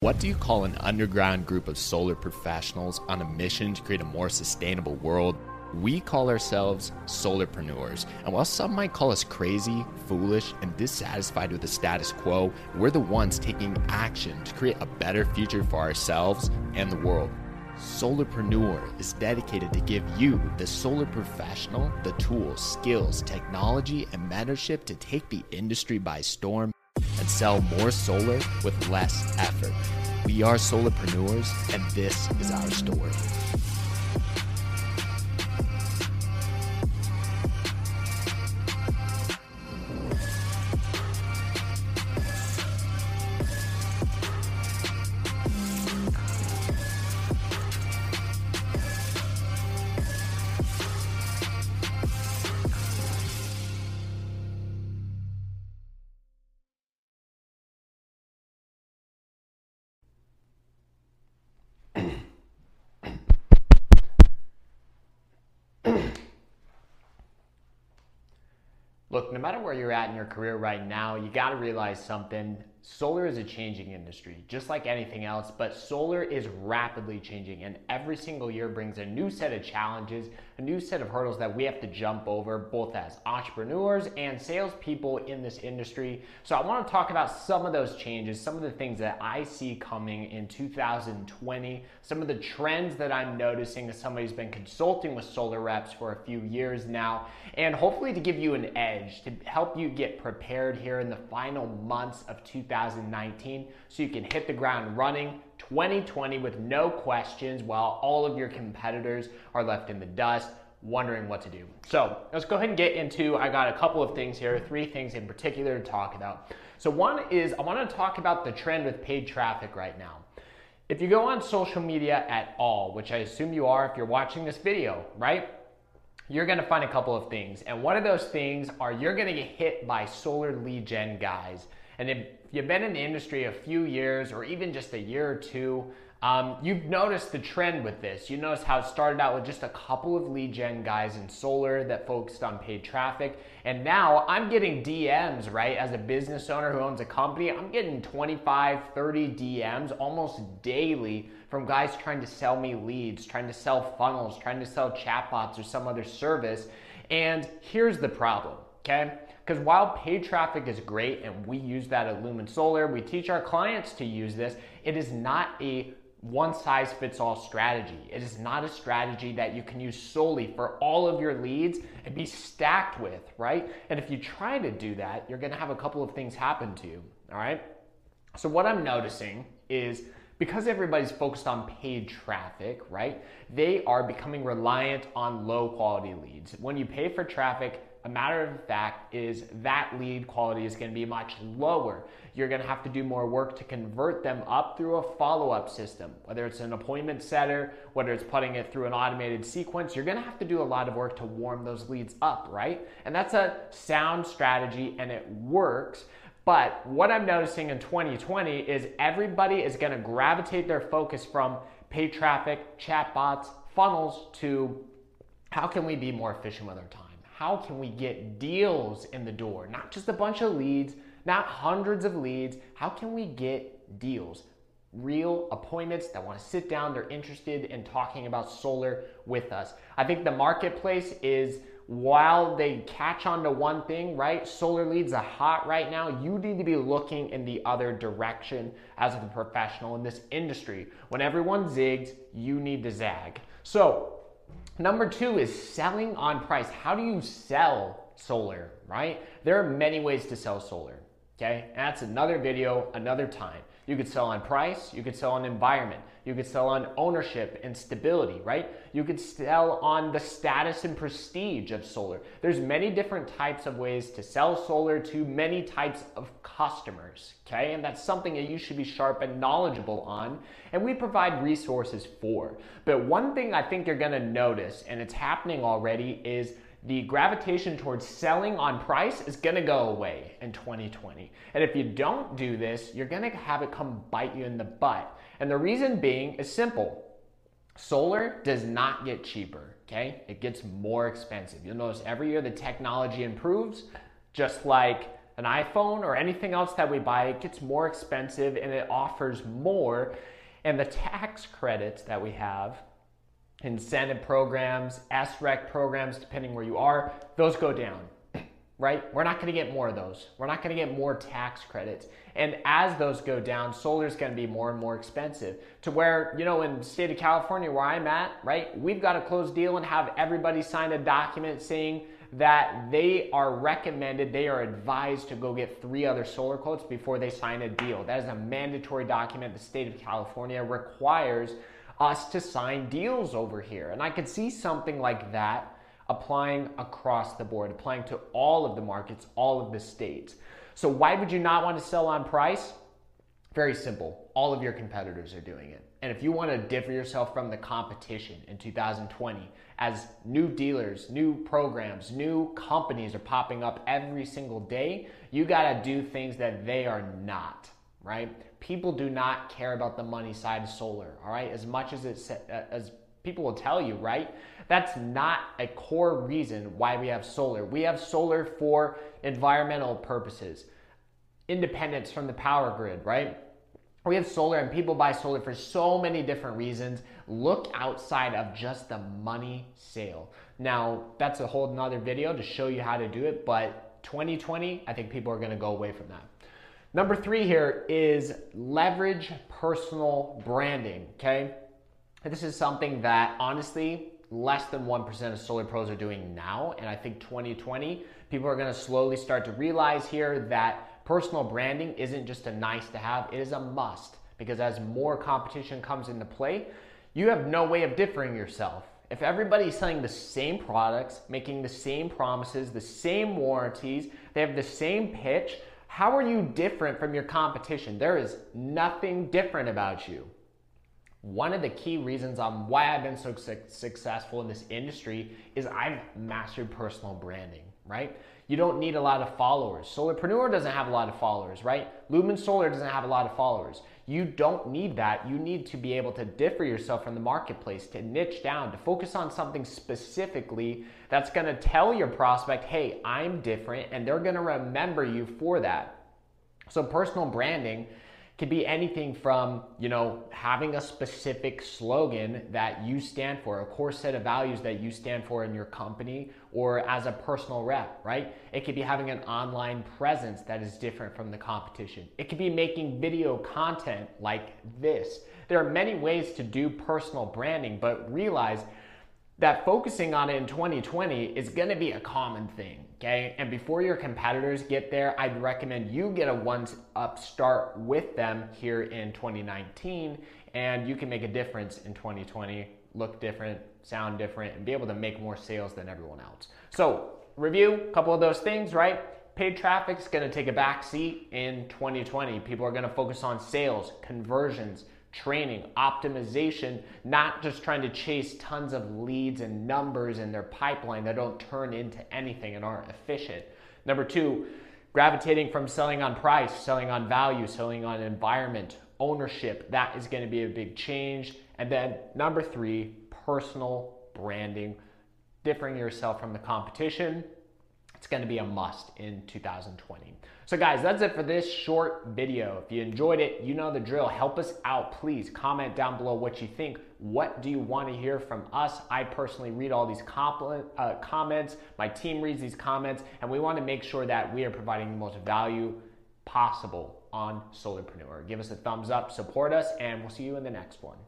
What do you call an underground group of solar professionals on a mission to create a more sustainable world? We call ourselves solarpreneurs. And while some might call us crazy, foolish, and dissatisfied with the status quo, we're the ones taking action to create a better future for ourselves and the world. Solarpreneur is dedicated to give you, the solar professional, the tools, skills, technology, and mentorship to take the industry by storm and sell more solar with less effort. We are solarpreneurs, and this is our story. Look, no matter where you're at in your career right now, you got to realize something. Solar is a changing industry, just like anything else, but solar is rapidly changing, and every single year brings a new set of challenges, a new set of hurdles that we have to jump over, both as entrepreneurs and salespeople in this industry. So, I want to talk about some of those changes, some of the things that I see coming in 2020, some of the trends that I'm noticing as somebody who's been consulting with solar reps for a few years now, and hopefully to give you an edge, to help you get prepared here in the final months of 2020. 2019 so you can hit the ground running 2020 with no questions while all of your competitors are left in the dust wondering what to do. So let's go ahead and get into, I got a couple of things here, three things in particular to talk about. So one is I want to talk about the trend with paid traffic right now. If you go on social media at all, which I assume you are if you're watching this video, right? You're gonna find a couple of things. And one of those things are you're gonna get hit by solar lead gen guys. And if you've been in the industry a few years or even just a year or two, um, you've noticed the trend with this. You notice how it started out with just a couple of lead gen guys in solar that focused on paid traffic. And now I'm getting DMs, right? As a business owner who owns a company, I'm getting 25, 30 DMs almost daily from guys trying to sell me leads, trying to sell funnels, trying to sell chatbots or some other service. And here's the problem, okay? Because while paid traffic is great and we use that at Lumen Solar, we teach our clients to use this, it is not a one size fits all strategy. It is not a strategy that you can use solely for all of your leads and be stacked with, right? And if you try to do that, you're gonna have a couple of things happen to you, all right? So, what I'm noticing is because everybody's focused on paid traffic, right? They are becoming reliant on low quality leads. When you pay for traffic, a matter of fact is that lead quality is going to be much lower. You're going to have to do more work to convert them up through a follow up system, whether it's an appointment setter, whether it's putting it through an automated sequence. You're going to have to do a lot of work to warm those leads up, right? And that's a sound strategy and it works. But what I'm noticing in 2020 is everybody is going to gravitate their focus from paid traffic, chatbots, funnels to how can we be more efficient with our time? How can we get deals in the door? Not just a bunch of leads, not hundreds of leads. How can we get deals? Real appointments that want to sit down, they're interested in talking about solar with us. I think the marketplace is while they catch on to one thing, right? Solar leads are hot right now. You need to be looking in the other direction as a professional in this industry. When everyone zigs, you need to zag. So, Number two is selling on price. How do you sell solar, right? There are many ways to sell solar, okay? That's another video, another time. You could sell on price, you could sell on environment, you could sell on ownership and stability, right? You could sell on the status and prestige of solar. There's many different types of ways to sell solar to many types of customers, okay? And that's something that you should be sharp and knowledgeable on, and we provide resources for. But one thing I think you're gonna notice, and it's happening already, is the gravitation towards selling on price is going to go away in 2020. And if you don't do this, you're going to have it come bite you in the butt. And the reason being is simple. Solar does not get cheaper, okay? It gets more expensive. You'll notice every year the technology improves, just like an iPhone or anything else that we buy, it gets more expensive and it offers more. And the tax credits that we have, incentive programs, SREC programs, depending where you are, those go down right? We're not going to get more of those. We're not going to get more tax credits. And as those go down, solar is going to be more and more expensive to where, you know, in the state of California where I'm at, right? We've got a closed deal and have everybody sign a document saying that they are recommended, they are advised to go get three other solar quotes before they sign a deal. That is a mandatory document the state of California requires us to sign deals over here. And I could see something like that applying across the board, applying to all of the markets, all of the states. So, why would you not want to sell on price? Very simple. All of your competitors are doing it. And if you want to differ yourself from the competition in 2020, as new dealers, new programs, new companies are popping up every single day, you got to do things that they are not, right? People do not care about the money side of solar, all right? As much as it's uh, as people will tell you, right? That's not a core reason why we have solar. We have solar for environmental purposes, independence from the power grid, right? We have solar and people buy solar for so many different reasons. Look outside of just the money sale. Now, that's a whole nother video to show you how to do it, but 2020, I think people are gonna go away from that. Number three here is leverage personal branding, okay? This is something that honestly less than 1% of solar pros are doing now. And I think 2020, people are going to slowly start to realize here that personal branding isn't just a nice to have, it is a must. Because as more competition comes into play, you have no way of differing yourself. If everybody's selling the same products, making the same promises, the same warranties, they have the same pitch, how are you different from your competition? There is nothing different about you. One of the key reasons on why I've been so su- successful in this industry is I've mastered personal branding, right? You don't need a lot of followers. Solarpreneur doesn't have a lot of followers, right? Lumen Solar doesn't have a lot of followers. You don't need that. You need to be able to differ yourself from the marketplace, to niche down, to focus on something specifically that's going to tell your prospect, hey, I'm different, and they're going to remember you for that. So, personal branding could be anything from, you know, having a specific slogan that you stand for, a core set of values that you stand for in your company or as a personal rep, right? It could be having an online presence that is different from the competition. It could be making video content like this. There are many ways to do personal branding, but realize that focusing on it in 2020 is going to be a common thing, okay? And before your competitors get there, I'd recommend you get a one up start with them here in 2019 and you can make a difference in 2020, look different, sound different and be able to make more sales than everyone else. So, review a couple of those things, right? Paid traffic is going to take a back seat in 2020. People are going to focus on sales, conversions, training, optimization, not just trying to chase tons of leads and numbers in their pipeline that don't turn into anything and aren't efficient. Number two, gravitating from selling on price, selling on value, selling on environment, ownership. That is going to be a big change. And then number three, personal branding, differing yourself from the competition. It's going to be a must in 2020. So guys, that's it for this short video. If you enjoyed it, you know the drill. Help us out, please. Comment down below what you think. What do you want to hear from us? I personally read all these uh, comments. My team reads these comments, and we want to make sure that we are providing the most value possible on Solarpreneur. Give us a thumbs up, support us, and we'll see you in the next one.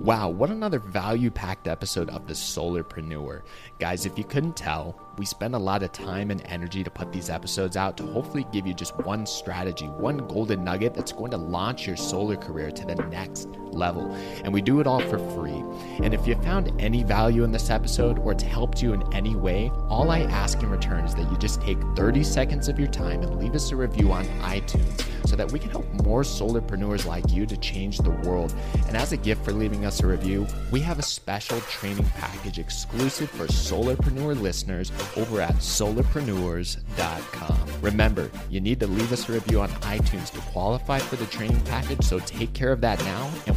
Wow, what another value packed episode of The Solarpreneur. Guys, if you couldn't tell, we spend a lot of time and energy to put these episodes out to hopefully give you just one strategy, one golden nugget that's going to launch your solar career to the next level. And we do it all for free. And if you found any value in this episode or it's helped you in any way, all I ask in return is that you just take 30 seconds of your time and leave us a review on iTunes so that we can help more solarpreneurs like you to change the world. And as a gift for leaving us a review, we have a special training package exclusive for solarpreneur listeners over at solarpreneurs.com. Remember, you need to leave us a review on iTunes to qualify for the training package, so take care of that now, and